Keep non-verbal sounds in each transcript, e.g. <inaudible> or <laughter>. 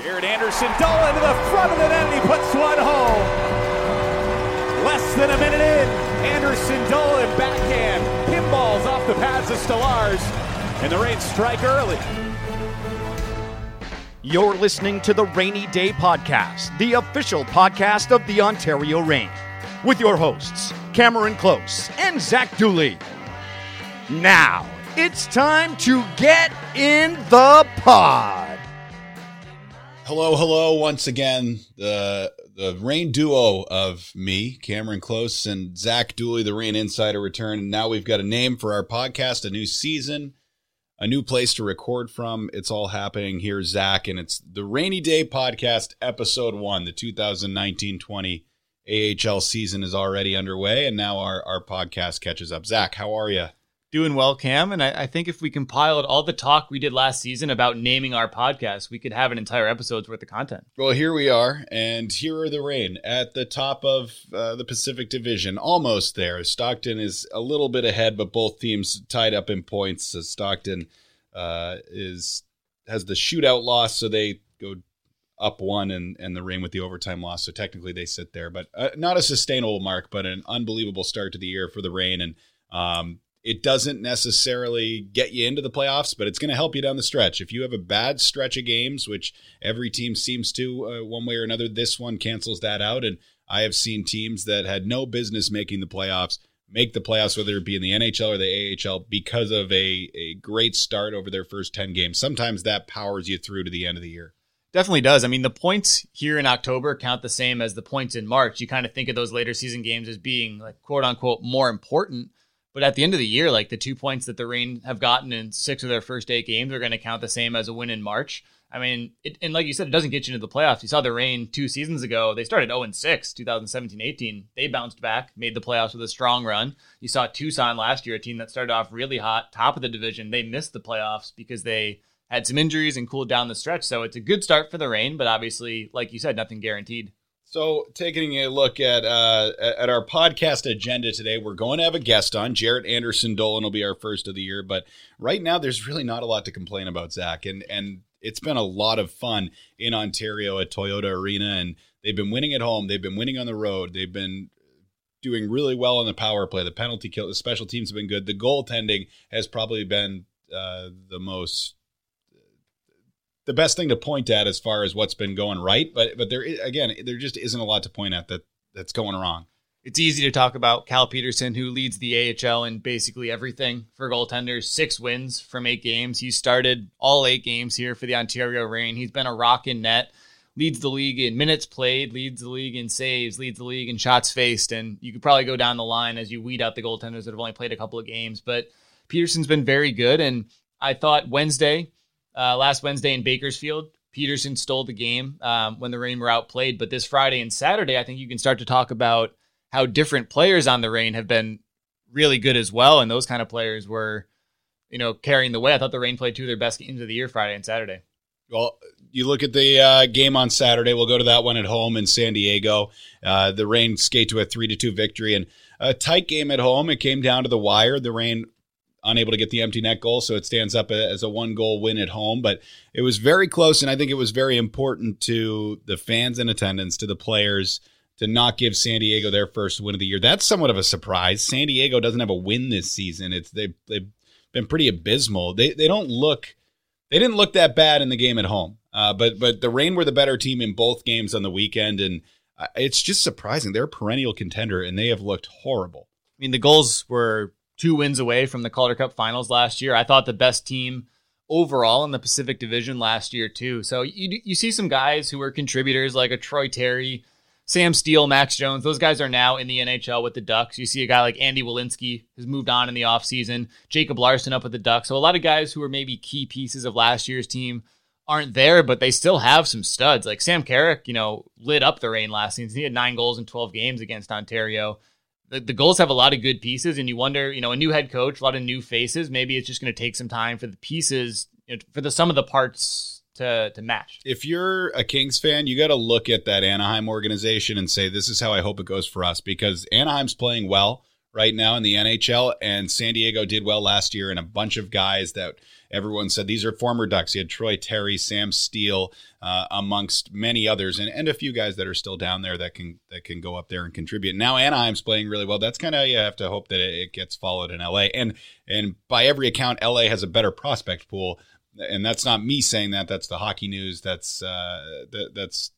Jaret Anderson Dolan to the front of the net and he puts one home. Less than a minute in, Anderson Dolan backhand pinballs off the pads of Stolarz, and the Reign strike early. You're listening to the Rainy Day Podcast, the official podcast of the Ontario Reign, with your hosts, Cameron Close and Zach Dooley. Now, it's time to get in the pod. Hello, hello, once again. The the Reign duo of me, Cameron Close, and Zach Dooley, the Reign Insider, return. And now we've got a name for our podcast, a new season, a new place to record from. It's all happening here, Zach, and it's the Rainy Day Podcast, Episode One. The 2019-20 AHL season is already underway, and now our our podcast catches up. Zach, how are you? Doing well, Cam. And I, I, think if we compiled all the talk we did last season about naming our podcast, we could have an entire episode's worth of content. Well, here we are, and here are the Reign at the top of uh, the Pacific Division, almost there. Stockton is a little bit ahead, but both teams tied up in points. So Stockton uh, is has the shootout loss, so they go up one, and and the Reign with the overtime loss. So technically, they sit there, but uh, not a sustainable mark, but an unbelievable start to the year for the Reign and um, it doesn't necessarily get you into the playoffs, but it's going to help you down the stretch. If you have a bad stretch of games, which every team seems to uh, one way or another, this one cancels that out. And I have seen teams that had no business making the playoffs make the playoffs, whether it be in the NHL or the AHL, because of a, a great start over their first 10 games. Sometimes that powers you through to the end of the year. Definitely does. I mean, the points here in October count the same as the points in March. You kind of think of those later season games as being like quote unquote more important but at the end of the year, like the two points that the Reign have gotten in six of their first eight games are going to count the same as a win in March. I mean, it, and like you said, it doesn't get you into the playoffs. You saw the Reign two seasons ago. They started 0 6, 2017 18. They bounced back, made the playoffs with a strong run. You saw Tucson last year, a team that started off really hot, top of the division. They missed the playoffs because they had some injuries and cooled down the stretch. So it's a good start for the Reign, but obviously, like you said, nothing guaranteed. So, taking a look at uh, at our podcast agenda today, we're going to have a guest on. Jaret Anderson Dolan will be our first of the year, but right now there's really not a lot to complain about, Zach, and and it's been a lot of fun in Ontario at Toyota Arena, and they've been winning at home, they've been winning on the road, they've been doing really well on the power play. The penalty kill, the special teams have been good. The goaltending has probably been uh, the most the best thing to point at as far as what's been going right. But but there again, there just isn't a lot to point at that that's going wrong. It's easy to talk about Cal Peterson, who leads the AHL in basically everything for goaltenders. Six wins from eight games. He started all eight games here for the Ontario Reign. He's been a rock in net. Leads the league in minutes played, leads the league in saves, leads the league in shots faced, and you could probably go down the line as you weed out the goaltenders that have only played a couple of games. But Peterson's been very good, and I thought Wednesday uh, last Wednesday in Bakersfield. Peterson stole the game um, when the Reign were outplayed. But this Friday and Saturday, I think you can start to talk about how different players on the Reign have been really good as well. And those kind of players were, you know, carrying the way. I thought the Reign played two of their best games of the year Friday and Saturday. Well, you look at the uh, game on Saturday. We'll go to that one at home in San Diego. Uh, the Reign skate to a three to two victory and a tight game at home. It came down to the wire. The Reign unable to get the empty net goal, so it stands up as a one goal win at home. But it was very close, and I think it was very important to the fans in attendance, to the players, to not give San Diego their first win of the year. That's somewhat of a surprise. San Diego doesn't have a win this season. It's they they've been pretty abysmal. They they don't look they didn't look that bad in the game at home. Uh, but but the Reign were the better team in both games on the weekend, and uh, it's just surprising. They're a perennial contender, and they have looked horrible. I mean, the Gulls wwere two wins away from the Calder Cup finals last year. I thought the best team overall in the Pacific Division last year too. So you you see some guys who are contributors like a Troy Terry, Sam Steele, Max Jones. Those guys are now in the NHL with the Ducks. You see a guy like Andy Welinski who's moved on in the offseason, Jacob Larsson up with the Ducks. So a lot of guys who are maybe key pieces of last year's team aren't there, but they still have some studs. Like Sam Carrick, you know, lit up the Reign last season. He had nine goals in 12 games against Ontario the, the Gulls have a lot of good pieces, and you wonder, you know, a new head coach, a lot of new faces. Maybe it's just going to take some time for the pieces, you know, for the some of the parts to to match. If you're a Kings fan, you got to look at that Anaheim organization and say, "This is how I hope it goes for us," because Anaheim's playing well right now in the NHL. And San Diego did well last year, and a bunch of guys that everyone said these are former Ducks. You had Troy Terry, Sam Steele, uh, amongst many others, and, and a few guys that are still down there that can that can go up there and contribute. Now Anaheim's playing really well. That's kind of you have to hope that it, it gets followed in LA. And and by every account, LA has a better prospect pool. And that's not me saying that. That's the hockey news. That's uh, that, that's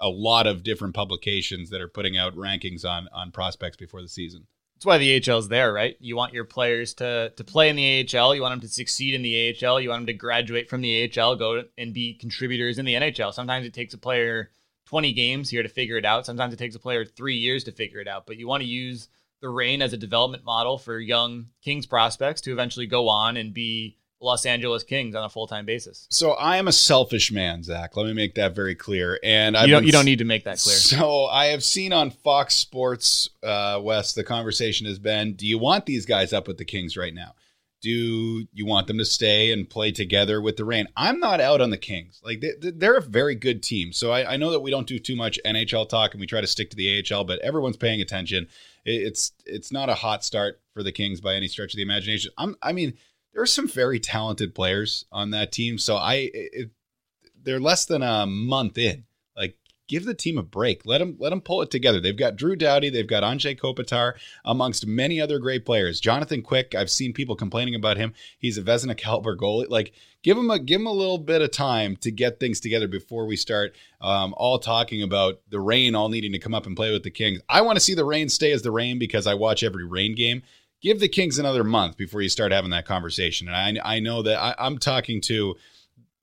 a lot of different publications that are putting out rankings on on prospects before the season. That's why the AHL is there, right? You want your players to to play in the AHL. You want them to succeed in the AHL. You want them to graduate from the AHL, go and be contributors in the NHL. Sometimes it takes a player 20 games here to figure it out. Sometimes it takes a player three years to figure it out. But you want to use the Reign as a development model for young Kings prospects to eventually go on and be Los Angeles Kings on a full time basis. So I am a selfish man, Zach. Let me make that very clear. And you don't, you don't need to make that clear. So I have seen on Fox Sports uh, West the conversation has been: Do you want these guys up with the Kings right now? Do you want them to stay and play together with the Reign? I'm not out on the Kings. Like they, are a very good team. So I, I know that we don't do too much NHL talk and we try to stick to the AHL, but everyone's paying attention. It's it's not a hot start for the Kings by any stretch of the imagination. I'm I mean there are some very talented players on that team. So I, it, they're less than a month in. Like, give the team a break. Let them let them pull it together. They've got Drew Doughty, they've got Anze Kopitar, amongst many other great players. Jonathan Quick, I've seen people complaining about him. He's a Vezina caliber goalie. Like, give him a give him a little bit of time to get things together before we start um, all talking about the Reign all needing to come up and play with the Kings. I want to see the Reign stay as the Reign because I watch every Reign game give the Kings another month before you start having that conversation. And I, I know that I, I'm talking to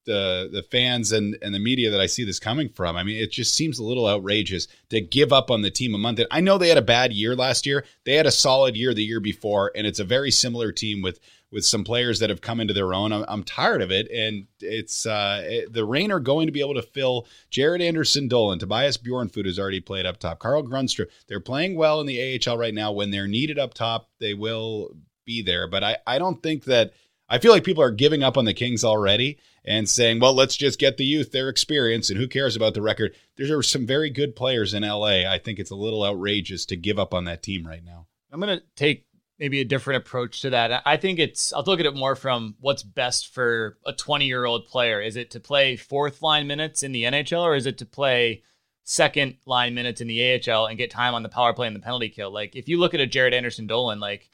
the the fans and, and the media that I see this coming from. I mean, it just seems a little outrageous to give up on the team a month. And I know they had a bad year last year. They had a solid year the year before, and it's a very similar team with with some players that have come into their own. I'm, I'm tired of it, and it's uh, it, the Reign are going to be able to fill Jaret Anderson Dolan, Tobias Bjornfot has already played up top, Carl Grundstrom. They're playing well in the AHL right now. When they're needed up top, they will be there. But I, I don't think that I feel like people are giving up on the Kings already and saying, well, let's just get the youth their experience and who cares about the record. There are some very good players in LA. I think it's a little outrageous to give up on that team right now. I'm going to take maybe a different approach to that. I think it's I'll look at it more from what's best for a 20 year old player. Is it to play fourth line minutes in the NHL or is it to play second line minutes in the AHL and get time on the power play and the penalty kill? Like if you look at a Jaret Anderson Dolan, like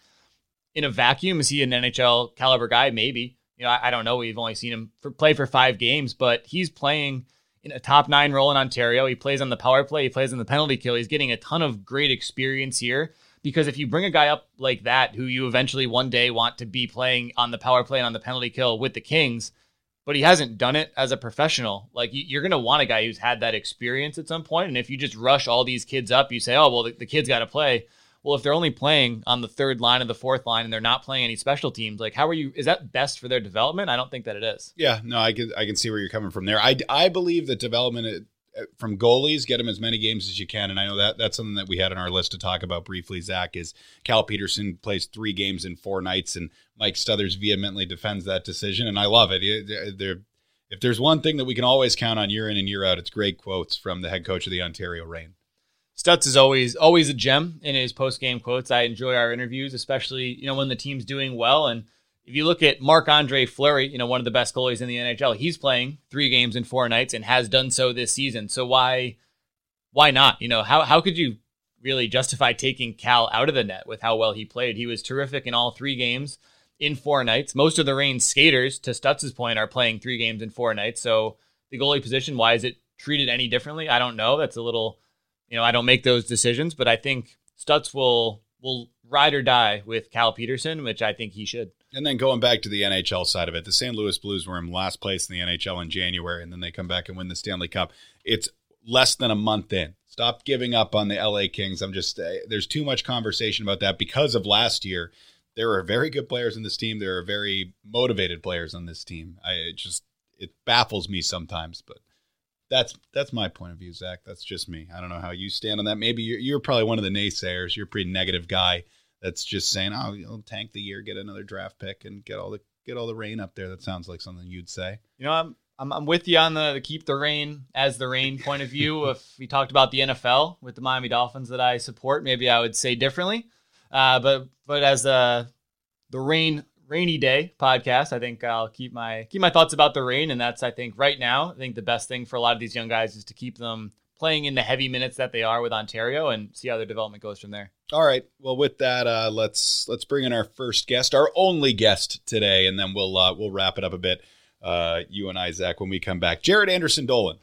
in a vacuum, is he an NHL caliber guy? Maybe. You know, I, I don't know. We've only seen him for, play for five games, but he's playing in a top nine role in Ontario. He plays on the power play. He plays on the penalty kill. He's getting a ton of great experience here because if you bring a guy up like that who you eventually one day want to be playing on the power play and on the penalty kill with the Kings, but he hasn't done it as a professional, like you're going to want a guy who's had that experience at some point. And if you just rush all these kids up, you say, oh, well, the, the kid's got to play. Well, if they're only playing on the third line or the fourth line and they're not playing any special teams, like how are you? Is that best for their development? I don't think that it is. Yeah, no, I can I can see where you're coming from there. I, I believe that development Uh, from goalies, get them as many games as you can. And I know that that's something that we had on our list to talk about briefly. Zach is Cal Peterson plays three games in four nights, and Mike Stothers vehemently defends that decision, and I love it. There, if there's one thing that we can always count on year in and year out, it's great quotes from the head coach of the Ontario Reign. Stutz is always always a gem in his post game quotes. I enjoy our interviews, especially you know when the team's doing well and if you look at Marc Andre Fleury, you know, one of the best goalies in the NHL, he's playing three games in four nights and has done so this season. So why why not? You know, how how could you really justify taking Cal out of the net with how well he played? He was terrific in all three games in four nights. Most of the Reign skaters, to Stutz's point, are playing three games in four nights. So the goalie position, why is it treated any differently? I don't know. That's a little, you know, I don't make those decisions, but I think Stutz will will ride or die with Cal Peterson, which I think he should. And then going back to the NHL side of it, the St. Louis Blues were in last place in the NHL in January, and then they come back and win the Stanley Cup. It's less than a month in. Stop giving up on the LA Kings. I'm just, uh, there's too much conversation about that because of last year. There are very good players in this team. There are very motivated players on this team. I it just, it baffles me sometimes, but that's that's my point of view, Zach. That's just me. I don't know how you stand on that. Maybe you're, you're probably one of the naysayers. You're a pretty negative guy that's just saying, "Oh, you'll tank the year, get another draft pick, and get all the get all the Reign up there." That sounds like something you'd say. You know, I'm I'm, I'm with you on the, the keep the Reign as the Reign point of view. if we talked about the NFL with the Miami Dolphins that I support, maybe I would say differently. Uh, but but as the the rain rainy day podcast, I think I'll keep my keep my thoughts about the Reign, and that's I think right now I think the best thing for a lot of these young guys is to keep them playing in the heavy minutes that they are with Ontario and see how their development goes from there. All right. Well, with that, uh, let's let's bring in our first guest, our only guest today, and then we'll uh, we'll wrap it up a bit. Uh, you and I, Zach, when we come back. Jaret Anderson Dolan.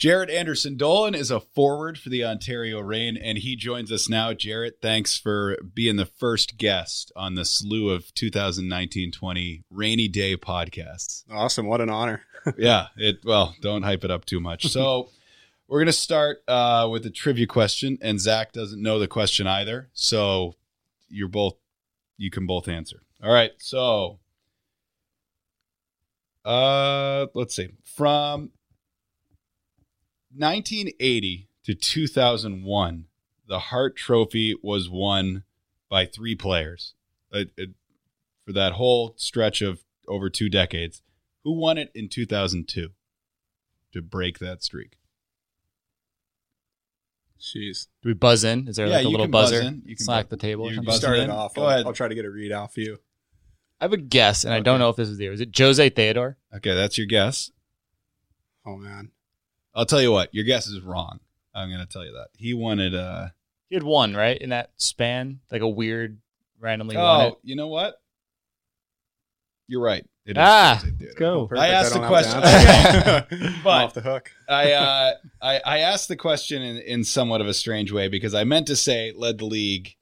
Jaret Anderson Dolan is a forward for the Ontario Reign, and he joins us now. Jaret, thanks for being the first guest on the slew of 2019-20 rainy day podcasts. Awesome! What an honor. <laughs> yeah, it. Well, don't hype it up too much. So. <laughs> We're going to start uh, with a trivia question, and Zach doesn't know the question either. So you're both, you can both answer. All right. So uh, let's see. From 1980 to 2001, the Hart Trophy was won by three players it, it, for that whole stretch of over two decades. Who won it in 2002 to break that streak? Jeez. Do we buzz in? Is there Yeah, like a little can buzz buzzer? You can Slack buzz- the table. you? You start it it in. off. Go I'll, ahead. I'll try to get a read off you. I have a guess, and I don't know if this is the. Is it Jose Theodore? Okay, that's your guess. Oh man. I'll tell you what, your guess is wrong. I'm going to tell you that. He wanted. it. Uh, He had one right in that span, like a weird randomly won oh, it. you know what? You're right. It is Ah, Jose Let's go. Perfect. asked don't the have to question- <laughs> <laughs> I'm But- off the hook. I, uh, I I asked the question in, in somewhat of a strange way because I meant to say led the league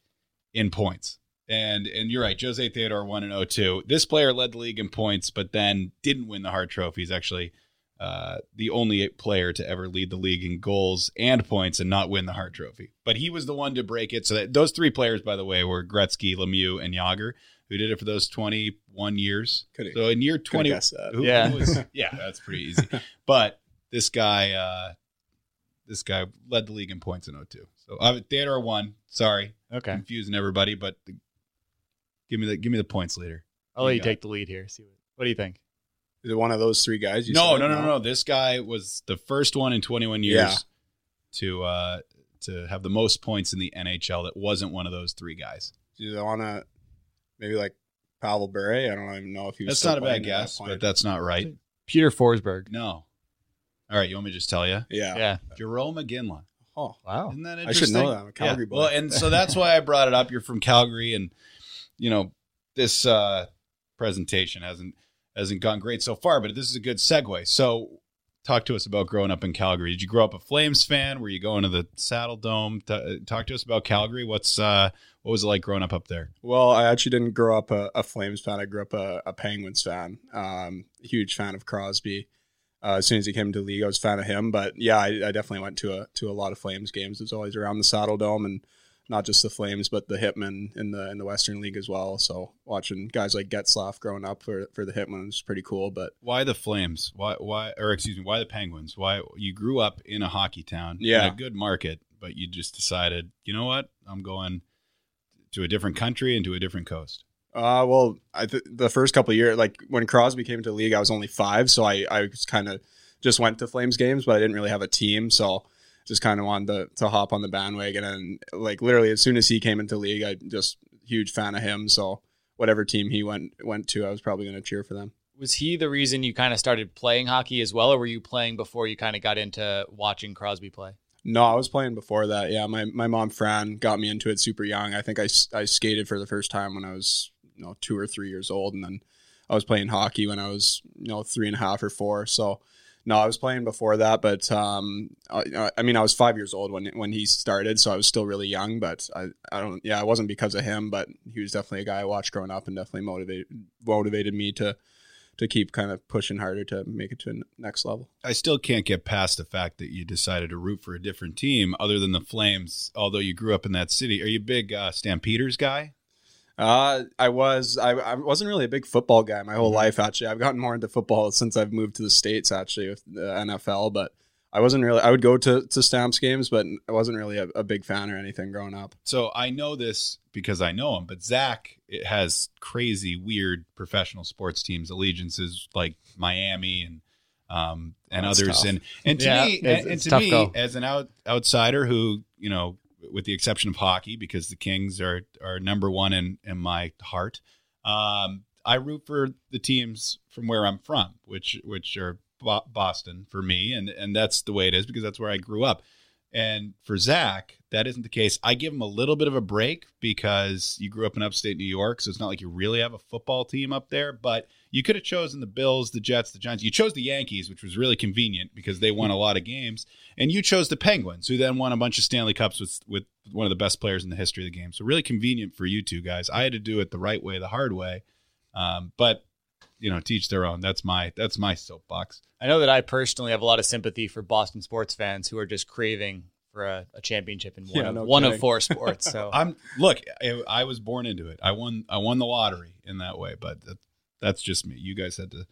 in points. And and you're right, Jose Theodore won in 02. This player led the league in points, but then didn't win the Hart Trophy. He's actually uh, the only player to ever lead the league in goals and points and not win the Hart Trophy. But he was the one to break it. So that, those three players, by the way, were Gretzky, Lemieux, and Jagr, who did it for those 21 years. Could've- So in year 20, that. who- Yeah. who was- <laughs> yeah, that's pretty easy. But this guy, uh, this guy led the league in points in 02. So uh, Theodore won. Sorry, Okay, confusing everybody, but the, give me the give me the points leader. I'll let You you got take the lead here. See what, what do you think? Is it one of those three guys? You No, said? no, no, no. This guy was the first one in 21 years Yeah. to uh, to have the most points in the NHL. That wasn't one of those three guys. Do you want to maybe like Pavel Bure? I don't even know if he was. That's not a bad playing at that guess, but that's not right. Peter Forsberg. No. All right, you want me to just tell you? yeah. Yeah. Jarome Iginla. Oh, Wow. Isn't that interesting? I should know that. I'm a Calgary Yeah. boy. Well, and so that's why I brought it up. You're from Calgary, and you know this uh, presentation hasn't hasn't gone great so far, but this is a good segue. So, talk to us about growing up in Calgary. Did you grow up a Flames fan? Were you going to the Saddledome? T- talk to us about Calgary. What's uh, what was it like growing up up there? Well, I actually didn't grow up a, a Flames fan. I grew up a, a Penguins fan. Um, huge fan of Crosby. Uh, as soon as he came to the league, I was a fan of him. But yeah, I, I definitely went to a to a lot of Flames games. It was always around the Saddledome, and not just the Flames, but the Hitmen in the in the Western League as well. So watching guys like Getzlaf growing up for for the Hitmen was pretty cool. But Why the Flames? Why why or excuse me, why the Penguins? Why you grew up in a hockey town, Yeah. in a good market, but you just decided, you know what, I'm going to a different country and to a different coast. Uh, well, I th- the first couple of years, like when Crosby came to the league, I was only five, so I I was kind of just went to Flames games, but I didn't really have a team, so just kind of wanted to, to hop on the bandwagon. And like literally, as soon as he came into the league, I just huge fan of him. So whatever team he went went to, I was probably going to cheer for them. Was he the reason you kind of started playing hockey as well, or were you playing before you kind of got into watching Crosby play? No, I was playing before that. Yeah, my, my mom Fran got me into it super young. I think I, I skated for the first time when I was you know two or three years old, and then I was playing hockey when I was you know three and a half or four. So no, I was playing before that, but um, I, I mean I was five years old when when he started, so I was still really young. But I, I don't yeah, it wasn't because of him, but he was definitely a guy I watched growing up and definitely motivated motivated me to to keep kind of pushing harder to make it to a next level. I still can't get past the fact that you decided to root for a different team other than the Flames, although you grew up in that city. Are you a big uh, Stampeders guy? Uh, I was. I, I wasn't really a big football guy my whole Mhm. life. Actually, I've gotten more into football since I've moved to the states. Actually, with the NFL, but I wasn't really. I would go to to Stamps games, but I wasn't really a, a big fan or anything growing up. So I know this because I know him, but Zach it has crazy, weird professional sports teams allegiances like Miami and um, and That's others. tough. And and to Yeah, me, it's- and, and to me, go. as an out, outsider who you know, with the exception of hockey, because the Kings are are number one in in my heart. Um, I root for the teams from where I'm from, which which are Bo- Boston for me, and and that's the way it is because that's where I grew up. And for Zach, that isn't the case. I give him a little bit of a break because you grew up in upstate New York, so it's not like you really have a football team up there. But you could have chosen the Bills, the Jets, the Giants. You chose the Yankees, which was really convenient because they won a lot of games, and you chose the Penguins, who then won a bunch of Stanley Cups with with one of the best players in the history of the game. So really convenient for you two guys. I had to do it the right way, the hard way, um, but you know, teach their own. That's my that's my soapbox. I know that I personally have a lot of sympathy for Boston sports fans who are just craving for a, a championship in one, Yeah, of, no one of four <laughs> sports. So I'm look. I, I was born into it. I won. I won the lottery in that way. But that, that's just me. You guys had to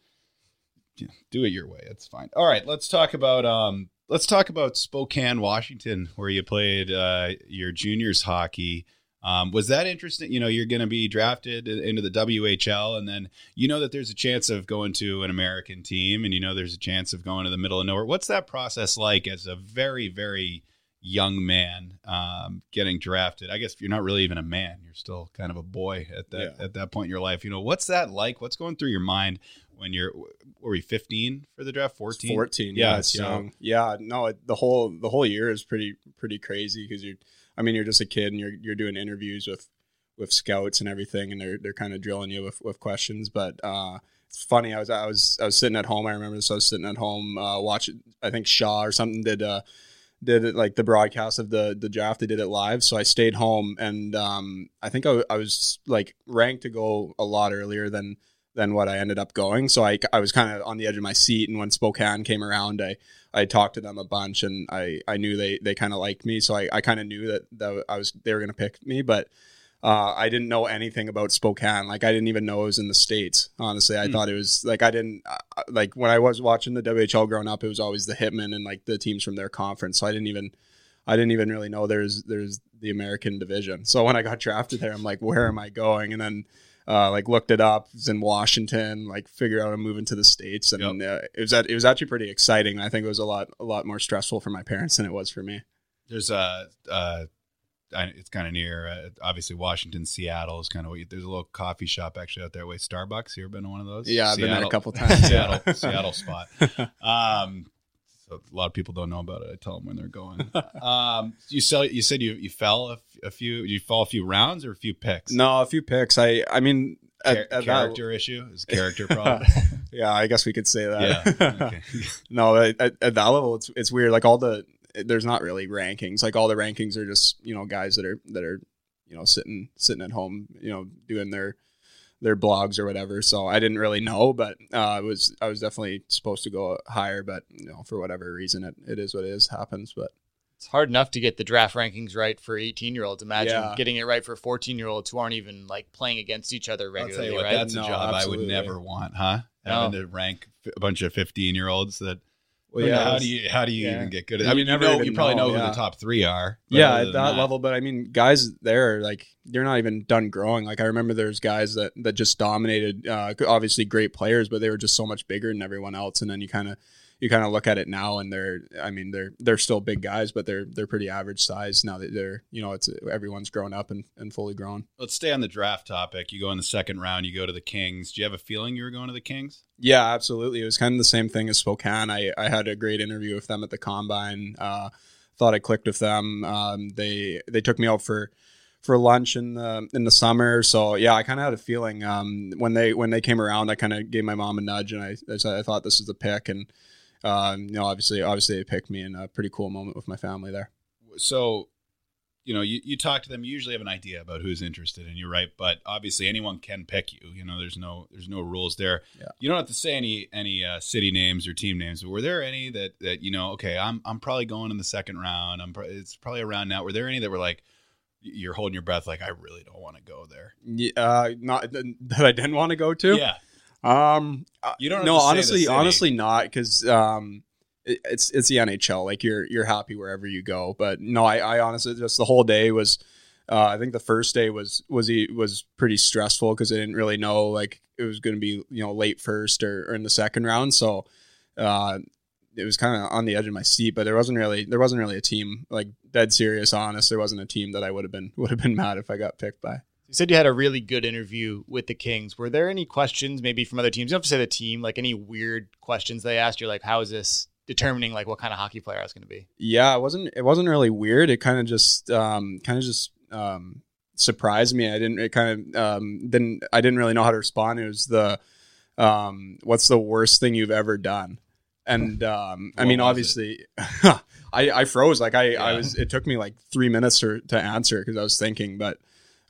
you know, do it your way. It's fine. All right. Let's talk about um. Let's talk about Spokane, Washington, where you played uh, your juniors hockey. Um, was that interesting? You know, you're going to be drafted into the WHL, and then you know that there's a chance of going to an American team, and you know there's a chance of going to the middle of nowhere. What's that process like as a very, very young man um, getting drafted? I guess you're not really even a man; you're still kind of a boy at that Yeah. at that point in your life. You know, what's that like? What's going through your mind when you're? Were you 15 for the draft? 14. 14 Yeah, yeah, it's so- young yeah no it, the whole the whole year is pretty pretty crazy because you're i mean you're just a kid and you're you're doing interviews with with scouts and everything and they're they're kind of drilling you with, with questions but uh it's funny i was i was i was sitting at home i remember this i was sitting at home uh watching i think shaw or something did uh did it like the broadcast of the the draft they did it live so i stayed home and um i think i, I was like ranked to go a lot earlier than than what I ended up going. So I, I was kind of on the edge of my seat. And when Spokane came around, I, I talked to them a bunch and I, I knew they, they kind of liked me. So I, I kind of knew that, that I was, they were going to pick me, but uh, I didn't know anything about Spokane. Like I didn't even know it was in the States. Honestly, I Hmm. thought it was like, I didn't uh, like when I was watching the WHL growing up, it was always the Hitmen and like the teams from their conference. So I didn't even, I didn't even really know there's, there's the American division. So when I got drafted there, I'm like, where am I going? And then uh, like looked it up. Was in Washington. Like figured out I'm moving to the states, and uh, it was at, it was actually pretty exciting. I think it was a lot a lot more stressful for my parents than it was for me. There's a. Uh, it's kind of near, uh, obviously Washington, Seattle is kind of what you, there's a little coffee shop actually out there. Wait, Starbucks. You ever been to one of those? Yeah, I've been there a couple times. <laughs> Seattle, Seattle spot. <laughs> Um, so a lot of people don't know about it. I tell them when they're going. <laughs> Um, you sell. You said you you fell a, f- a few. You fall a few rounds or a few picks. No, a few picks. I I mean, at, at that- character <laughs> issue is character problem. <laughs> yeah, I guess we could say yeah. that. Okay. no, at, at at that level, it's it's weird. Like all the there's not really rankings. Like all the rankings are just you know guys that are that are you know sitting sitting at home, you know, doing their their blogs or whatever. So I didn't really know, but uh, I was I was definitely supposed to go higher, but you know for whatever reason it, it is what it is happens. But it's hard enough to get the draft rankings right for 18 year olds. Imagine Yeah. getting it right for 14 year olds who aren't even like playing against each other regularly, what, right? that's a No, job I would never want, huh? No. Having to rank a bunch of 15 year olds that. Well, yeah, how do you how do you yeah. even get good at? I mean, you never know, you probably know, know, who yeah. the top three are. yeah, at than that, level. But I mean, guys there like they're not even done growing. Like I remember there's guys that that just dominated. Uh, obviously great players, but they were just so much bigger than everyone else. And then you kind of you kind of look at it now, and they're I mean they're they're still big guys, but they're they're pretty average size now that they're you know it's everyone's grown up and, and fully grown. Let's stay on the draft topic. You go in the second round. You go to the Kings. Do you have a feeling you were going to the Kings? Yeah, absolutely. It was kind of the same thing as Spokane. I, I had a great interview with them at the combine. Uh, thought I clicked with them. Um, they they took me out for for lunch in the in the summer. So yeah, I kind of had a feeling um, when they when they came around. I kind of gave my mom a nudge, and I I, said, I thought this is the pick. And um, you know, obviously obviously they picked me in a pretty cool moment with my family there. So, you know, you, you talk to them. You usually have an idea about who's interested, and you're right. But obviously, anyone can pick you. You know, there's no there's no rules there. Yeah. You don't have to say any any uh, city names or team names. But were there any that that you know? Okay, I'm I'm probably going in the second round. I'm pro- it's probably around now. Were there any that were like you're holding your breath, like I really don't want to go there? Yeah, uh, not that I didn't want to go to. Yeah, Um, uh, You don't no, honestly, honestly, not because um, it, it's it's the NHL. Like you're you're happy wherever you go. But no, I, I honestly just the whole day was. Uh, I think the first day was was was pretty stressful because I didn't really know like it was going to be you know late first or, or in the second round. So uh, it was kind of on the edge of my seat. But there wasn't really there wasn't really a team like dead serious, honest. There wasn't a team that I would have been would have been <laughs> mad if I got picked by. You said you had a really good interview with the Kings. Were there any questions, maybe from other teams? You don't have to say the team, like any weird questions they asked you, like how is this determining like what kind of hockey player I was going to be? Yeah, it wasn't it wasn't really weird. It kind of just um, kind of just um, surprised me. I didn't it kind of um, didn't I didn't really know how to respond. It was the um, what's the worst thing you've ever done? And um, I mean, obviously, <laughs> I, I froze. Like I, I was. It took me like three minutes to, to answer because I was thinking, but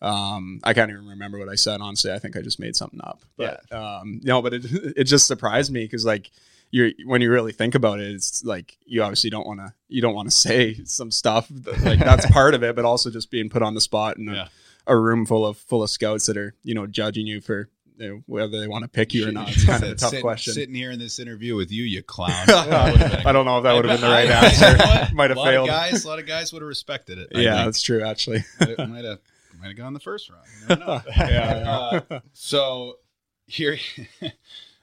um, I can't even remember what I said. Honestly, I think I just made something up. But um, no, but it <laughs> it just surprised me because like you're when you really think about it, it's like you obviously don't want to you don't want to <laughs> say some stuff like that's <laughs> part of it, but also just being put on the spot in a, Yeah. a room full of full of scouts that are you know judging you for whether they want to pick you or not. It's kind of a tough "Sit- question. Sitting here in this interview with you, you clown. I don't know if that would have been the right answer. you? Might have failed. Guys, a lot of guys would have respected it. I yeah, think. that's true. Actually, might have might have might have gone the first round. You never know. <laughs> yeah, Uh, <laughs> so here, <laughs>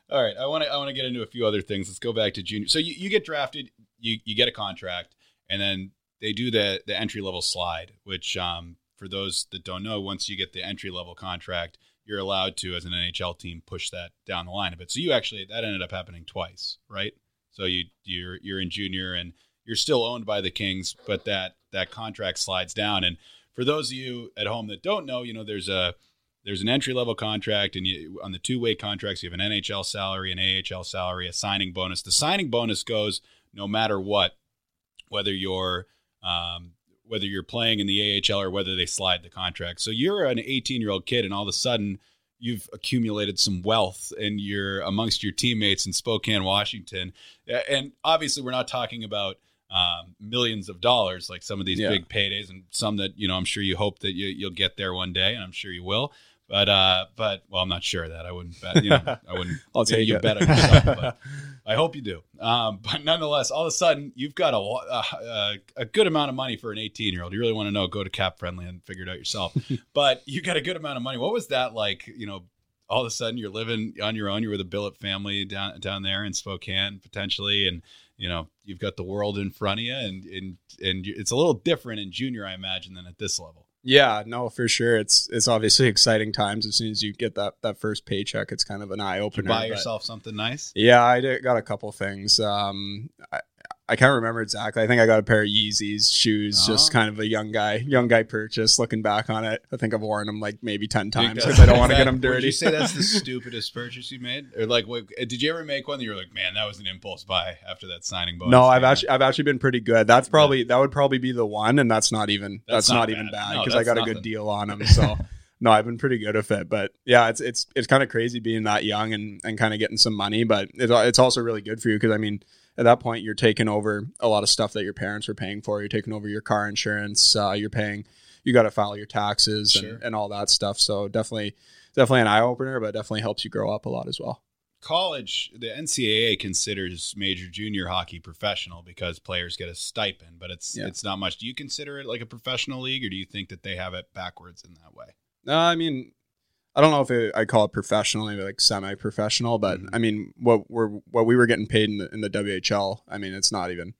all right. I want to I want to get into a few other things. Let's go back to junior. So you, you get drafted, you you get a contract, and then they do the the entry level slide. Which um, for those that don't know, once you get the entry level contract, you're allowed to, as an NHL team, push that down the line a bit. So you actually that ended up happening twice, right? So you you're you're in junior and you're still owned by the Kings, but that that contract slides down. And for those of you at home that don't know, you know there's a there's an entry level contract, and you, on the two way contracts, you have an NHL salary, an AHL salary, a signing bonus. The signing bonus goes no matter what, whether you're um, whether you're playing in the AHL or whether they slide the contract. So you're an 18 year old kid, and all of a sudden you've accumulated some wealth, and you're amongst your teammates in Spokane, Washington. And obviously, we're not talking about um, millions of dollars like some of these Yeah. big paydays, and some that you know I'm sure you hope that you, you'll get there one day, and I'm sure you will. But uh, but well, I'm not sure of that. I wouldn't bet. You know, I wouldn't. <laughs> I'll take you it. bet on yourself. but I hope you do. Um, but nonetheless, all of a sudden, you've got a, uh, a good amount of money for an 18 year old. You really want to know? Go to Cap Friendly and figure it out yourself. <laughs> but you got a good amount of money. What was that like? You know, all of a sudden you're living on your own. You're with a billet family down down there in Spokane potentially, and you know you've got the world in front of you, and and and it's a little different in junior, I imagine, than at this level. Yeah, no, for sure. It's it's obviously exciting times as soon as you get that that first paycheck. It's kind of an eye Did you opener. buy yourself something nice? Yeah, I did, got a couple things. Um, I, I can't remember exactly. I think I got a pair of Yeezys shoes, just Oh. kind of a young guy, young guy purchase. Looking back on it, I think I've worn them like maybe ten times because I don't want to get <laughs> them Would dirty. you say that's the <laughs> stupidest purchase you made, or like, what, uh, did you ever make one that you were like, man, that was an impulse buy after that signing bonus? no, I've actually I've actually been pretty good. That's probably that would probably be the one, and that's not even That's that's, not not, bad. even bad No, because I that's got a good deal on them. So <laughs> no, I've been pretty good with it. But yeah, it's it's it's kind of crazy being that young and and kind of getting some money, but it, it's also really good for you because I mean. At that point, you're taking over a lot of stuff that your parents were paying for. You're taking over your car insurance. Uh, you're paying. You got to file your taxes Sure. and, and all that stuff. So definitely, definitely an eye opener, but definitely helps you grow up a lot as well. college, the NCAA considers major junior hockey professional because players get a stipend, but it's Yeah. it's not much. Do you consider it like a professional league, or do you think that they have it backwards in that way? No, I mean, I don't know if it, I call it professional, maybe like semi-professional, but Mhm. I mean, what we're what we were getting paid in the, in the WHL, I mean, it's not even.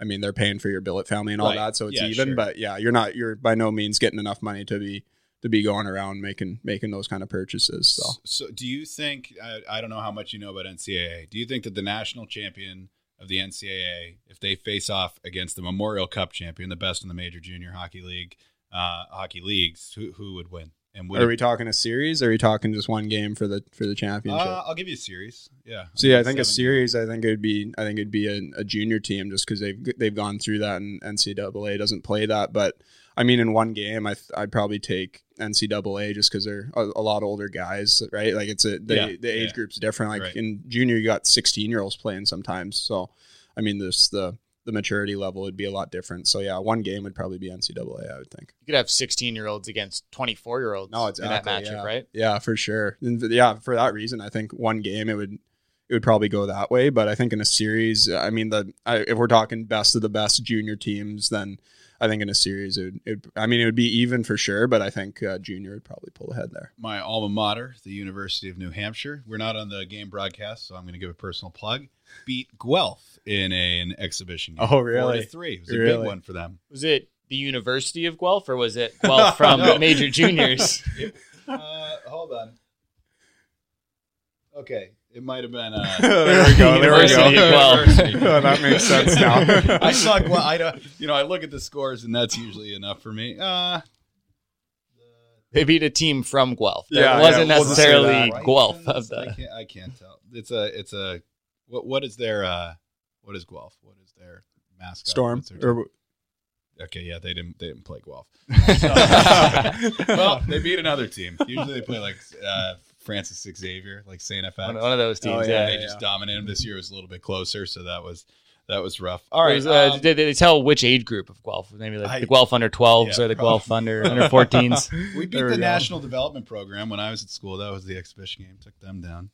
I mean, they're paying for your billet family and all Right. that, so it's Yeah, even. sure. But yeah, you're not. You're by no means getting enough money to be to be going around making making those kind of purchases. So So, do you think? I, I don't know how much you know about NCAA. Do you think that the national champion of the NCAA, if they face off against the Memorial Cup champion, the best in the major junior hockey league, uh, hockey leagues, who who would win? And would are it- we talking a series? Or are we talking just one game for the for the championship? Uh, I'll give you a series. Yeah. So yeah, I think a series. I think it would be. I think it'd be a, a junior team just because they've they've gone through that, and NCAA doesn't play that. But I mean, in one game, I th- I'd probably take NCAA just because they're a, a lot older guys, right? Like it's a the, Yeah, the age yeah. group's different. Like Right. in junior, you got sixteen year olds playing sometimes. So I mean, this the the maturity level would be a lot different. So yeah, one game would probably be NCAA. I would think. You could have 16 year olds against 24 year olds No, in that exactly. matchup, yeah. right? Yeah, for sure. And yeah, for that reason, I think one game it would it would probably go that way. But I think in a series, I mean, the I, if we're talking best of the best junior teams, then I think in a series, it, would, it I mean, it would be even for sure. But I think uh, junior would probably pull ahead there. My alma mater, the University of New Hampshire. We're not on the game broadcast, so I'm going to give a personal plug. Beat Guelph in a, an exhibition. Game, Oh, really? Four to three. It was a big one for them. Was it the University of Guelph or was it <laughs> Guelph from No. Major Juniors? <laughs> Uh, hold on. Okay, it might have been. Uh, <laughs> there we go. There we go. University of Guelph. University. <laughs> Oh, that makes sense now. I saw. Well, I don't. You know, I look at the scores, and that's usually enough for me. Uh, They beat a team from Guelph. That Yeah, wasn't yeah, we'll necessarily that. Guelph of I can't. I can't tell. It's a. It's a. What? What is their? Uh, what is Guelph? What is their mascot? Storm their- okay, yeah, they didn't. They didn't play Guelph. <laughs> well, they beat another team. Usually, they play like uh, Francis Xavier, like Saint FX. One, one of those teams. Oh, yeah. they yeah, just yeah. dominated them. This year was a little bit closer, so that was that was rough. All right, It right, was, uh, um, did they tell which age group of Guelph? Maybe like I- the Guelph under 12s Yeah, or the probably. Guelph under <laughs> under 14s. we beat There the go. national development program when I was at school. That was the exhibition game. Took them down.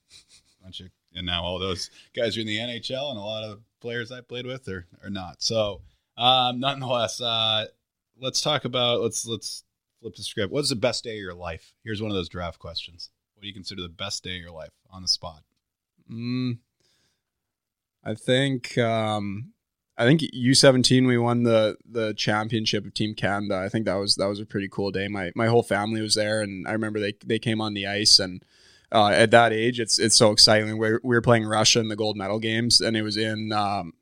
Bunch of, and now all those guys are in the NHL, and a lot of players I played with are, are not. So, um, nonetheless, uh, let's talk about let's let's flip the script. What's the best day of your life? Here's one of those draft questions. What do you consider the best day of your life on the spot? Mm, I think um, I think U seventeen we won the the championship of Team Canada. I think that was that was a pretty cool day. My my whole family was there, and I remember they they came on the ice and. Uh, at that age, it's it's so exciting. We we were playing Russia in the gold medal games, and it was in um,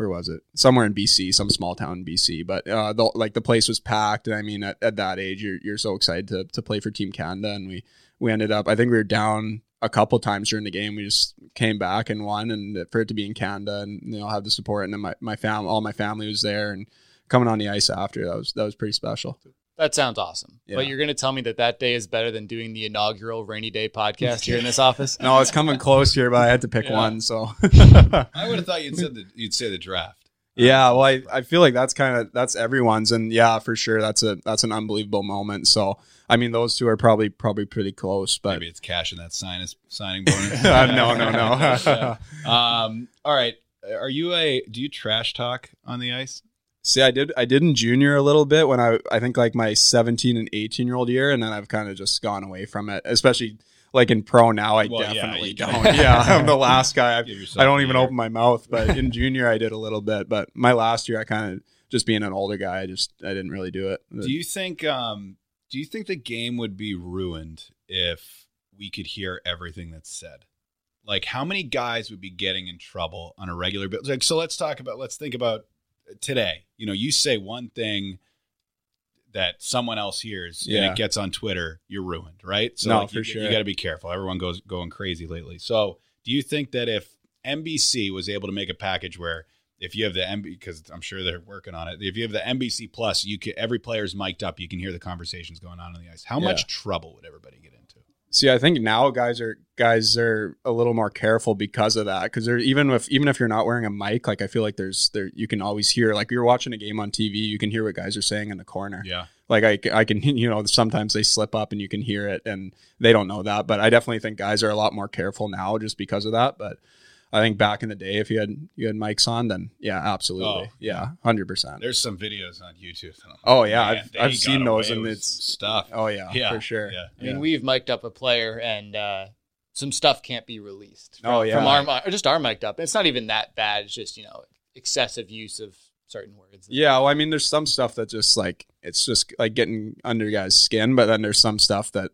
where was it? Somewhere in BC, some small town in BC. But uh, the, like the place was packed, and I mean, at, at that age, you're you're so excited to to play for Team Canada, and we we ended up. I think we were down a couple times during the game. We just came back and won, and for it to be in Canada and you know have the support, and then my my fam, all my family was there, and coming on the ice after that was that was pretty special. That sounds awesome. Yeah. But you're going to tell me that that day is better than doing the inaugural rainy day podcast here in this <laughs> office? No, it's coming close here, but I had to pick Yeah. one. So <laughs> I would have thought you'd said the, you'd say the draft. yeah, well, I, I feel like that's kind of that's everyone's, and yeah, for sure, that's a that's an unbelievable moment. So I mean, those two are probably probably pretty close, but Maybe it's cashing that sinus signing bonus. Uh, <laughs> no, no, no. um, all right. Are you a? Do you trash talk on the ice? See, I did I did in junior a little bit when I I think like my 17 and 18 year old year, and then I've kind of just gone away from it. Especially like in pro now, I Well, definitely you don't. <laughs> yeah, I'm the <laughs> last guy. I, I don't even year. open my mouth. But <laughs> in junior, I did a little bit. But my last year, I kind of just being an older guy, I just I didn't really do it. Do you think? Um, do you think the game would be ruined if we could hear everything that's said? Like, how many guys would be getting in trouble on a regular basis? Like, so let's talk about. Let's think about today. You know, you say one thing that someone else hears and it gets on Twitter, you're ruined, right? So No, like, for you, sure. You got to be careful. Everyone goes going crazy lately. So, do you think that if NBC was able to make a package where if you have the MB because I'm sure they're working on it. If you have the NBC Plus, you can every player's mic'd up. You can hear the conversations going on on the ice. How much trouble would everybody get into? See, I think now guys are guys are a little more careful because of that. Because they're even if even if you're not wearing a mic, like I feel like there's there you can always hear like you're watching a game on TV, you can hear what guys are saying in the corner. Yeah, Like I, I can <laughs> you know sometimes they slip up and you can hear it and they don't know that. But I definitely think guys are a lot more careful now just because of that. But I think back in the day, if you had you had mics on, then yeah, absolutely, Oh, yeah, hundred percent. there's some videos on YouTube. like, Oh, yeah, man, I've- I've seen those, and with it's- stuff. Oh yeah, yeah, for sure. Yeah, I mean, we've mic'd up a player and uh, some stuff can't be released. From, Oh, yeah. From our, or just our mic'd up. It's not even that bad. It's just, you know, excessive use of certain words. Yeah, well, I mean, there's some stuff that just like it's just like getting under guys' skin, but then there's some stuff that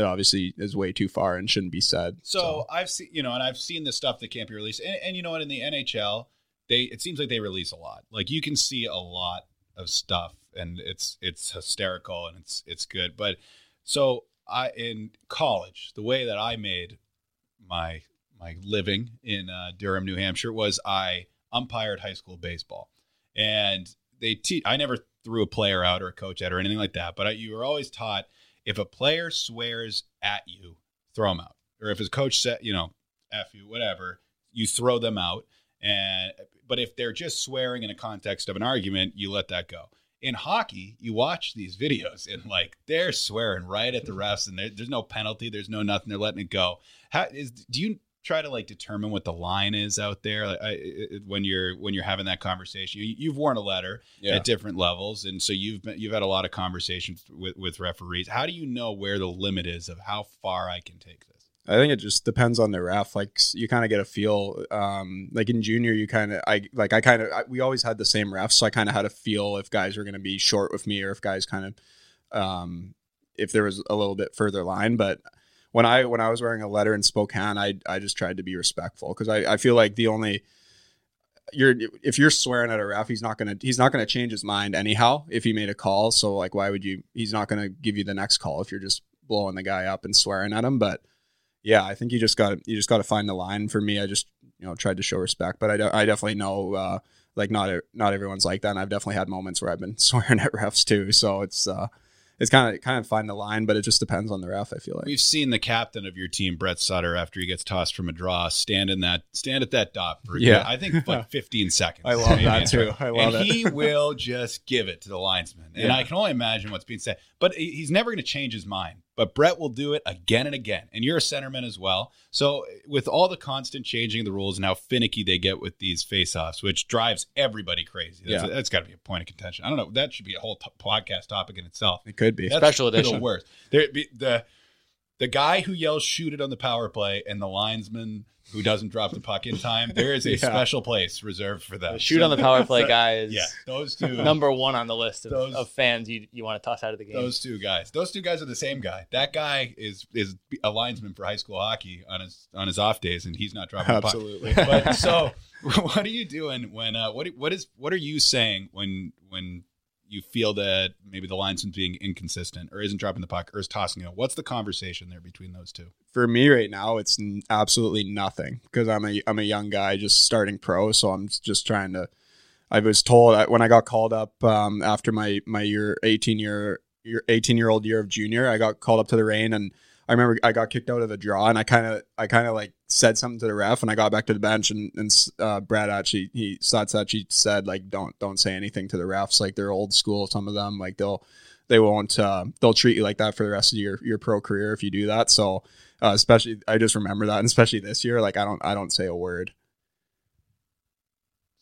that obviously is way too far and shouldn't be said. So, I've seen, you know, and I've seen the stuff that can't be released. And, and you know what? In the NHL, they it seems like they release a lot. Like you can see a lot of stuff, and it's it's hysterical and it's it's good. But so I in college, the way that I made my my living in uh, Durham, New Hampshire, was I umpired high school baseball, and they teach. I never threw a player out or a coach out or anything like that, but I, you were always taught if a player swears at you, throw him out. Or if his coach said, you know, F you, whatever, you throw them out. And but if they're just swearing in a context of an argument, you let that go. In hockey, you watch these videos and like they're swearing right at the refs, and there's no penalty, there's no nothing. They're letting it go. How is do you try to like determine what the line is out there like, I, it, when you're when you're having that conversation? You, you've worn a letter Yeah. at different levels, and so you've been, you've had a lot of conversations with with referees. How do you know where the limit is of how far I can take this? I think it just depends on the ref. Like you kind of get a feel. Um, like in junior, you kind of I like I kind of we always had the same refs, so I kind of had a feel if guys were going to be short with me or if guys kind of um, if there was a little bit further line. But when I when I was wearing a letter in Spokane, I I just tried to be respectful because I I feel like the only you're if you're swearing at a ref, he's not gonna he's not gonna change his mind anyhow if he made a call. So like, why would you? He's not gonna give you the next call if you're just blowing the guy up and swearing at him. But yeah, I think you just got you just got to find the line. For me, I just you know tried to show respect, but I, de- I definitely know uh, like not not everyone's like that. And I've definitely had moments where I've been <laughs> swearing at refs too. So it's uh it's kind of kind of find the line, but it just depends on the ref. I feel like. We've seen the captain of your team, Brett Sutter, after he gets tossed from a draw, stand in that stand at that dot for Yeah. I think like <laughs> 15 seconds. I love Maybe that too. I love and it. he will just give it to the linesman, and Yeah. I can only imagine what's being said. But he's never going to change his mind. But Brett will do it again and again, and you're a centerman as well. So with all the constant changing of the rules and how finicky they get with these face-offs, which drives everybody crazy, that's, Yeah. that's got to be a point of contention. I don't know. That should be a whole t- podcast topic in itself. It could be. That's Special the edition. worst. There, be- the the guy who yells "shoot it" on the power play and the linesman who doesn't drop the puck in time. There is a <laughs> Yeah. special place reserved for them. The shoot on the power play <laughs> guy is Yeah, those two. number one on the list of, Those- of fans you, you want to toss out of the game. Those two guys. Those two guys are the same guy. That guy is is a linesman for high school hockey on his on his off days, and he's not dropping the puck. Absolutely. But so, <laughs> what are you doing when? Uh, what what is what are you saying when when you feel that maybe the linesman's being inconsistent or isn't dropping the puck or is tossing it? What's the conversation there between those two? for me right now it's absolutely nothing because I'm a I'm a young guy just starting pro so I'm just trying to I was told when I got called up um, after my my year 18 year year 18 year old year of junior I got called up to the Reign and I remember I got kicked out of the draw and I kind of I kind of like said something to the ref and I got back to the bench and and uh, Brad actually he Satsachi said like don't don't say anything to the refs. Like they're old school some of them. Like they'll they won't uh, they'll treat you like that for the rest of your your pro career if you do that. So uh, especially I just remember that and especially this year like I don't I don't say a word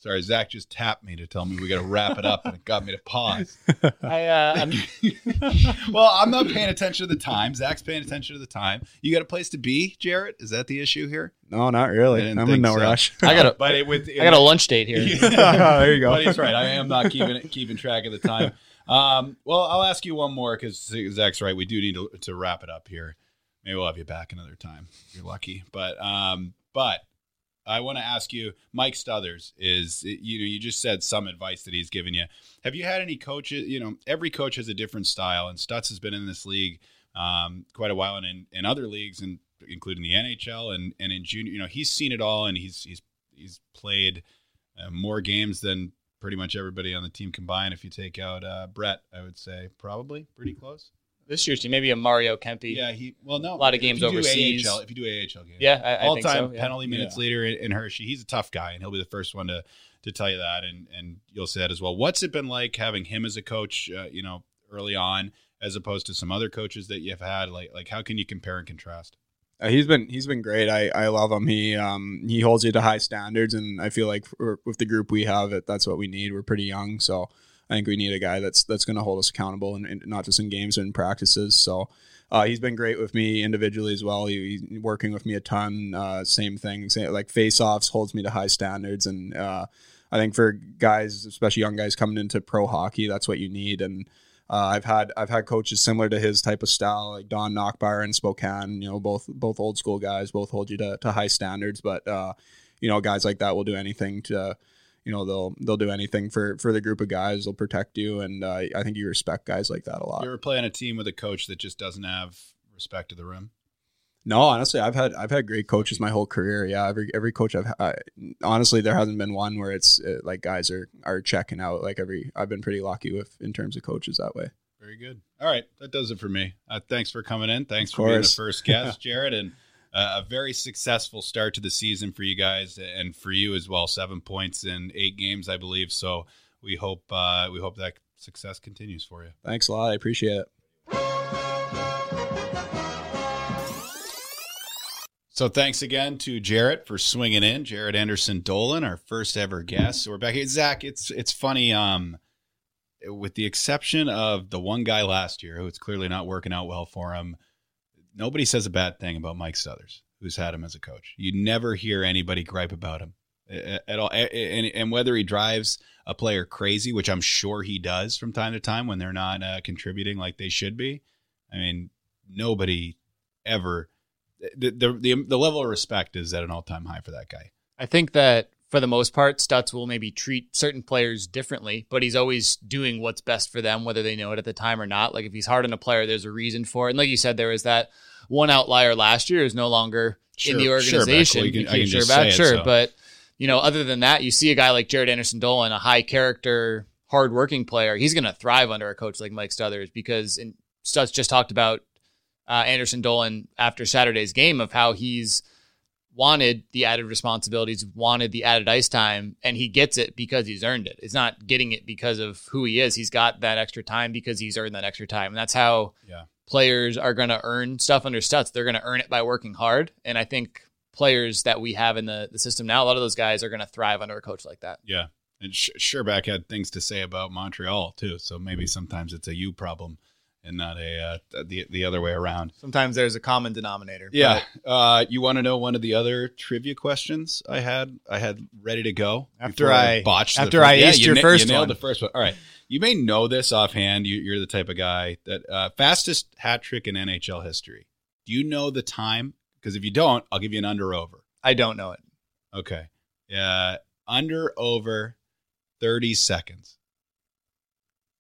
Sorry, Zach just tapped me to tell me we got to wrap it up, and it got me to pause. <laughs> I, uh, I'm, <laughs> well, I'm not paying attention to the time. Zach's paying attention to the time. You got a place to be, Jaret? Is that the issue here? no not really I didn't I'm in no so. rush <laughs> I got a, But it, with I got a lunch date here. there you go But he's right. I am not keeping keeping track of the time. Um, well, I'll ask you one more because Zach's right. We do need to, to wrap it up here. Maybe we'll have you back another time. You're lucky, but um, but I want to ask you. Mike Stothers is you know you just said some advice that he's given you. Have you had any coaches? You know, every coach has a different style, and Stutz has been in this league um, quite a while, and in, in other leagues, and including the NHL and and in junior. You know, he's seen it all, and he's he's he's played uh, more games than pretty much everybody on the team combined. If you take out uh, Brett, I would say probably pretty close. This year's team, maybe a Mario Kempe. Yeah, he well no A lot of games if you do overseas. AHL, if you do AHL games, Yeah, I, I all think time so. yeah. penalty minutes leader in, in Hershey. He's a tough guy, and he'll be the first one to to tell you that, and and you'll say that as well. What's it been like having him as a coach? Uh, you know, early on, as opposed to some other coaches that you've had. Like like how can you compare and contrast? Uh, he's been he's been great. I, I love him. He um he holds you to high standards, and I feel like for, with the group we have, it that's what we need. We're pretty young, so I think we need a guy that's that's going to hold us accountable, and, and not just in games and practices. So. Uh, he's been great with me individually as well. He, he's working with me a ton. Uh, same thing, same, like face offs holds me to high standards, and uh, I think for guys, especially young guys coming into pro hockey, that's what you need. And uh, I've had I've had coaches similar to his type of style, like Don Nachbaur in Spokane. You know, both both old school guys, both hold you to, to high standards. But uh, you know, guys like that will do anything to, you know, they'll they'll do anything for for the group of guys. They'll protect you, and uh, I think you respect guys like that a lot. You ever play on a team with a coach that just doesn't have respect to the rim? No, honestly, I've had I've had great coaches my whole career. Yeah, every every coach I've I, honestly there hasn't been one where it's uh, like guys are are checking out. Like every I've been pretty lucky with in terms of coaches that way. Very good. All right, that does it for me. Uh, thanks for coming in. Thanks for being the first <laughs> guest, Jaret, and a very successful start to the season for you guys and for you as well. Seven points in eight games, I believe. So we hope uh, we hope that success continues for you. Thanks a lot. I appreciate it. So thanks again to Jaret for swinging in. Jaret Anderson Dolan, our first ever guest. So we're back. Hey, Zach, it's it's funny. Um, with the exception of the one guy last year who it's clearly not working out well for him, nobody says a bad thing about Mike Stothers, who's had him as a coach. You never hear anybody gripe about him at all. And, and whether he drives a player crazy, which I'm sure he does from time to time when they're not uh, contributing like they should be. I mean, nobody ever. The, the the the level of respect is at an all time high for that guy. I think that for the most part, Stutz will maybe treat certain players differently, but he's always doing what's best for them, whether they know it at the time or not. Like if he's hard on a player, there's a reason for it. And like you said, there was that one outlier last year is no longer Sure, in the sure, organization. We can- can sure, say it, sure. so. But you know, other than that, you see a guy like Jaret Anderson Dolan, a high character, hardworking player. He's going to thrive under a coach like Mike Stothers because and Stutz just talked about uh, Anderson Dolan after Saturday's game of how he's wanted the added responsibilities, wanted the added ice time, and he gets it because he's earned it. He's not getting it because of who he is. He's got that extra time because he's earned that extra time. And that's how Yeah. Players are going to earn stuff under Stutz. They're going to earn it by working hard. And I think players that we have in the, the system now, a lot of those guys are going to thrive under a coach like that. Yeah. And Sh- Scherbak had things to say about Montreal too, so maybe sometimes it's a you problem and not a uh, the the other way around. Sometimes there's a common denominator. Yeah. Uh, you want to know one of the other trivia questions I had? I had ready to go After before I- botched. after first- I Yeah, aced you your na- first you nailed one. the first one. All right. You may know this offhand. You, you're the type of guy that uh, fastest hat trick in NHL history. Do you know the time? Because if you don't, I'll give you an under over. I don't know it. Okay. Yeah. Under over thirty seconds.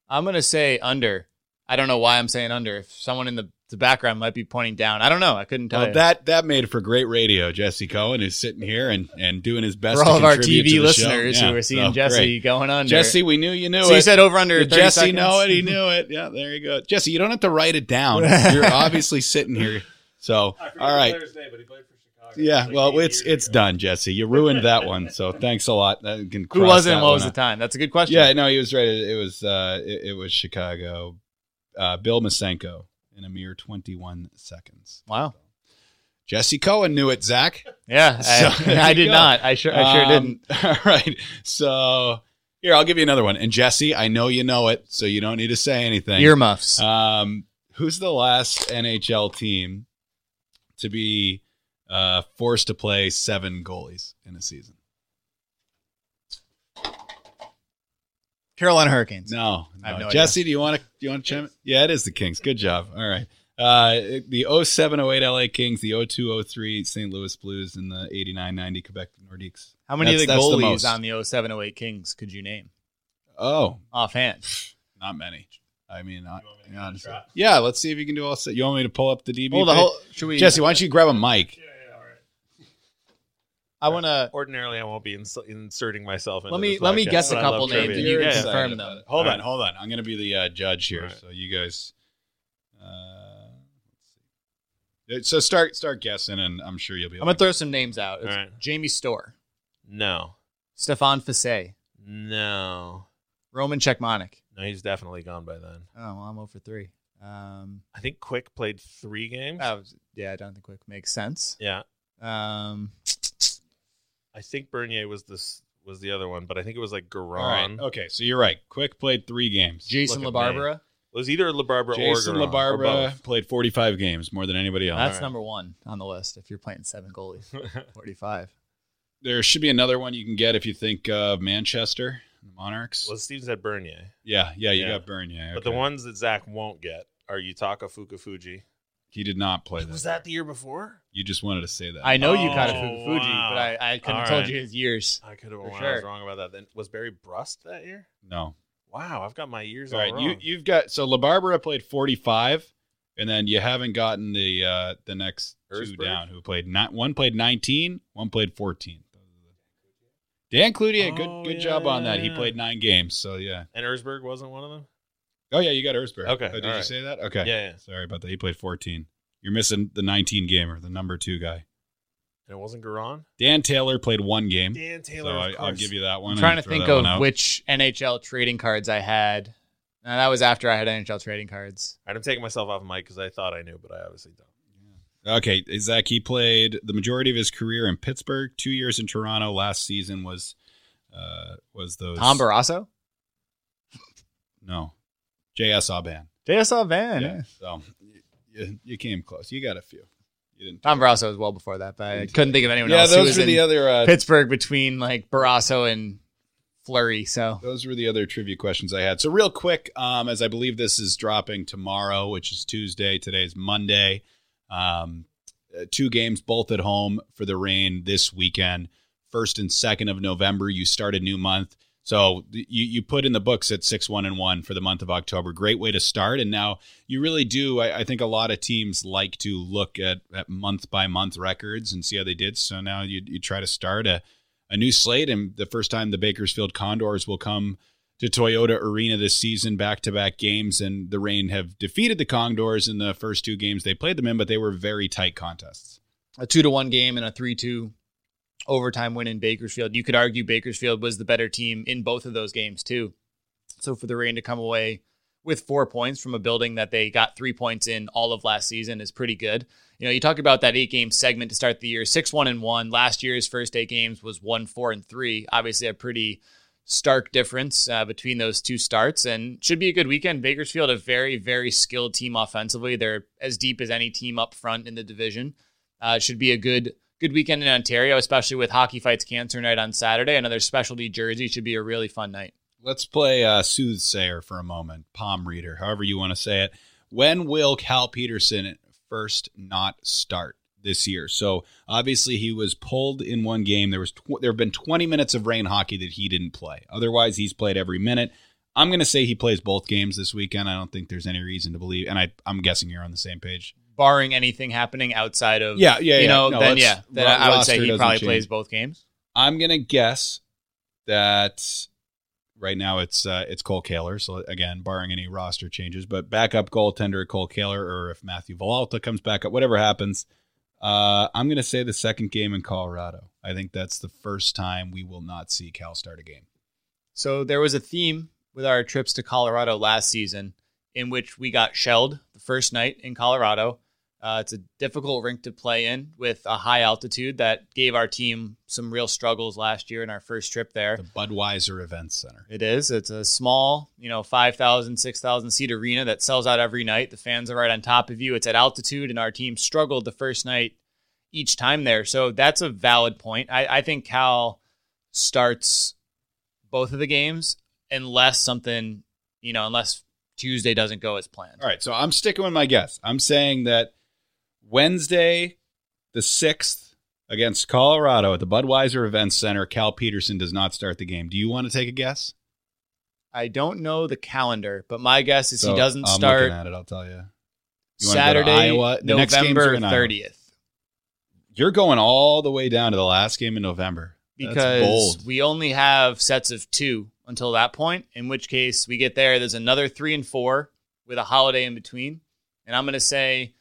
I'm going to say under. I don't know why I'm saying under. If someone in the, the background might be pointing down, I don't know. I couldn't tell Well, you. that that made for great radio. Jesse Cohen is sitting here and, and doing his best For to all of our TV listeners show. who Yeah, are seeing so, Jesse great. going under. Jesse, we knew you knew so it. you said over under Did Jesse seconds? know it? He knew it. Yeah, there you go. Jesse, you don't have to write it down. You're <laughs> obviously sitting here. So, all right. Yeah, well, it's it's done, Jesse. You ruined that one. So, <laughs> thanks a lot. That- can Who was it what was the time? That's a good question. Yeah, no, he was right. It was uh, it, it was Chicago. Uh, Bill Mosienko in a mere 21 seconds. Wow. Jesse Cohen knew it, Zach. Yeah, <laughs> So, I, I did go. not. I sure, I sure Um, didn't. <laughs> All right. So here, I'll give you another one. And Jesse, I know you know it, so you don't need to say anything. Earmuffs. Um, who's the last NHL team to be uh, forced to play seven goalies in a season? Carolina Hurricanes. No, I have no. no Jesse, do you want to? Do you want to chime? in? Yeah, it is the Kings. Good job. All right. Uh, the 0708 LA Kings, the 0203 St. Louis Blues, and the 8990 Quebec Nordiques. How many That's- of the that's the goalies on the 0708 Kings could you name Oh, offhand? <sighs> not many. I mean, I, honestly. Yeah, let's see if you can do all. se- You want me to pull up the DB? Hold the page? whole. Should we? Jesse, why don't you grab a mic? I want to. Ordinarily, I won't be ins- inserting myself into Let me- this let me guess a couple names and you Yeah, can confirm Excited them. Hold All on, hold on. I'm going to be the uh, judge here, All right. so you guys. Uh, let's see. So start start guessing, and I'm sure you'll be. I'm gonna throw some names out. It's All right. Jamie Storr, No, Stéphane Fiset, no, Roman Cechmanek. no. He's definitely gone by then. Oh well, I'm over three. Um, I think Quick played three games. was, yeah, I don't think quick makes sense. yeah, Um, I think Bernier was this was the other one, but I think it was like Garon. All right. Okay, so you're right. Quick played three games. Jason Look LaBarbera. It was either LaBarbera Jason or Garon, or LaBarbera both. played 45 games, more than anybody else. That's right. number one on the list. If you're playing seven goalies, <laughs> 45. There should be another one you can get if you think of Manchester, the Monarchs. Well, Steve said Bernier, yeah, yeah, you Yeah. got Bernier. but the ones that Zach won't get are Yutaka Fukufuji. He did not play that. Was that the year before? You just wanted to say that. I know you caught a Oh, Fuji, wow. but I, I couldn't All have told right. you his years. I could have. For I was sure. wrong about that. Then was Barry Brust that year? no. Wow, I've got my years All all right, wrong. you you've got so LaBarbera played 45, and then you haven't gotten the uh the next two Ersberg? down who played not one played 19, one played 14. Dan Cloutier, good Oh, good yeah, job on yeah, that. He yeah. played nine games, so yeah. and Ersberg wasn't one of them. Oh yeah, you got Ersberg. Okay, Oh, did you right. say that? Okay. Yeah, yeah. Sorry about that. He played 14. You're missing the 19 gamer, the number two guy. And it wasn't Garon. Dan Taylor played one game. Dan Taylor. so of I, I'll give you that one. I'm trying to think of which NHL trading cards I had. And that was after I had NHL trading cards. All right, I'm taking myself off mic because I thought I knew, but I obviously don't. Okay, Zach. He played the majority of his career in Pittsburgh, two years in Toronto. Last season was uh, was those Tom Barrasso? No, J.S. Aubin. JSL Van. Yeah. So you, you came close. You got a few. You didn't. Tom Barrasso was well before that, but I couldn't think of anyone yeah, else. who those were the other. Uh, Pittsburgh between like Barrasso and Fleury. So those were the other trivia questions I had. So real quick, um, as I believe this is dropping tomorrow, which is Tuesday. Today's Monday. Um, uh, two games, both at home for the Reign this weekend. First and second of November. You start a new month. So you, you put in the books at six one and one for the month of October. Great way to start. And now you really do. I, I think a lot of teams like to look at, at month by month records and see how they did. So now you you try to start a, a new slate. And the first time the Bakersfield Condors will come to Toyota Arena this season, back to back games, and the Reign have defeated the Condors in the first two games they played them in, but they were very tight contests. a two to one game and a three two overtime win in Bakersfield. You could argue Bakersfield was the better team in both of those games too. So for the Reign to come away with four points from a building that they got three points in all of last season is pretty good. You know, you talk about that eight game segment to start the year, six one and one. Last year's first eight games was one four and three. Obviously, a pretty stark difference uh, between those two starts, and should be a good weekend. Bakersfield, a very very skilled team offensively. They're as deep as any team up front in the division. Uh, should be a good good weekend in Ontario, especially with Hockey Fights Cancer Night on Saturday. Another specialty jersey should be a really fun night. Let's play uh, soothsayer for a moment, palm reader, however you want to say it. When will Cal Petersen first not start this year? So obviously he was pulled in one game. There was tw- there have been 20 minutes of Reign hockey that he didn't play. Otherwise, he's played every minute. I'm going to say he plays both games this weekend. I don't think there's any reason to believe, and I, I'm guessing you're on the same page. Barring anything happening outside of Yeah, yeah, you yeah. know, No, then yeah, then ro- I would say he probably change. plays both games. I'm going to guess that right now it's uh, it's Cole Kehler. So again, barring any roster changes, but backup goaltender Cole Kehler, or if Matthew Villalta comes back up, whatever happens, uh, I'm going to say the second game in Colorado. I think that's the first time we will not see Cal start a game. So there was a theme with our trips to Colorado last season in which we got shelled the first night in Colorado. Uh, it's a difficult rink to play in with a high altitude that gave our team some real struggles last year in our first trip there. The Budweiser Events Center. It is. It's a small, you know, 5,000, 6,000 seat arena that sells out every night. The fans are right on top of you. It's at altitude, and our team struggled the first night each time there. So that's a valid point. I, I think Cal starts both of the games unless something, you know, unless Tuesday doesn't go as planned. All right, so I'm sticking with my guess. I'm saying that Wednesday, the sixth, against Colorado at the Budweiser Events Center, Cal Petersen does not start the game. Do you want to take a guess? I don't know the calendar, but my guess is So, he doesn't I'm start looking at it. I'll tell you. You wanna go to Saturday, Iowa? The next games are November. 30th. You're going all the way down to the last game in November. Because we only have sets of two until that point. In which case, we get there. There's another three and four with a holiday in between, and I'm going to say,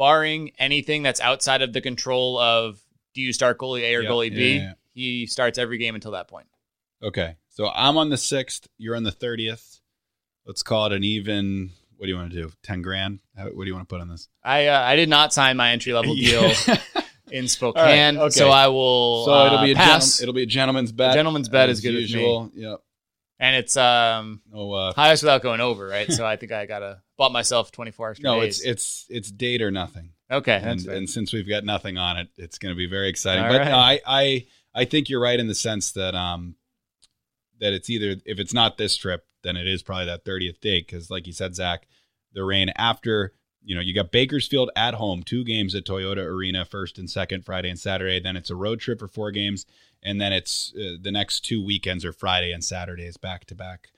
barring anything that's outside of the control of do you start goalie A or Yeah, goalie B, yeah, yeah. he starts every game until that point. Okay, so I'm on the sixth. You're on the thirtieth. Let's call it an even. What do you want to do? Ten grand? How, what do you want to put on this? I uh, I did not sign my entry level <laughs> deal in <laughs> Spokane, okay. so I will. So it'll uh, be a pass. gentle, it'll be a gentleman's bet. gentleman's bet as is good with me. usual. Yep. And it's um No, uh, highest without going over, right? so I think I gotta <laughs> bought myself 24 extra no, days. it's it's it's date or nothing. okay. and, That's and since we've got nothing on it, it's going to be very exciting. All but right. no, I, I I think you're right in the sense that um that it's either if it's not this trip, then it is probably that 30th date because, like you said, Zach, the Reign after you know you got Bakersfield at home, two games at Toyota Arena, first and second Friday and Saturday. Then it's a road trip for four games, and then it's uh, the next two weekends are Friday and Saturday is back to back.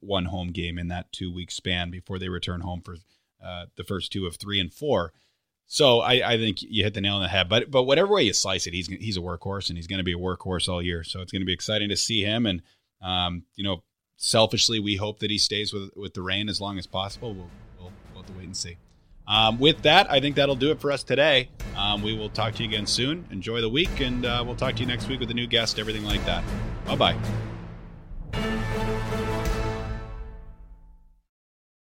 One home game in that two week span before they return home for uh, the first two of three and four. So I, I think you hit the nail on the head. But but whatever way you slice it, he's he's a workhorse and he's going to be a workhorse all year. So it's going to be exciting to see him. And um, you know, selfishly, we hope that he stays with with the Reign as long as possible. We'll to wait and see. Um, with that, I think that'll do it for us today. Um, we will talk to you again soon. Enjoy the week, and uh, we'll talk to you next week with a new guest, everything like that. Bye bye.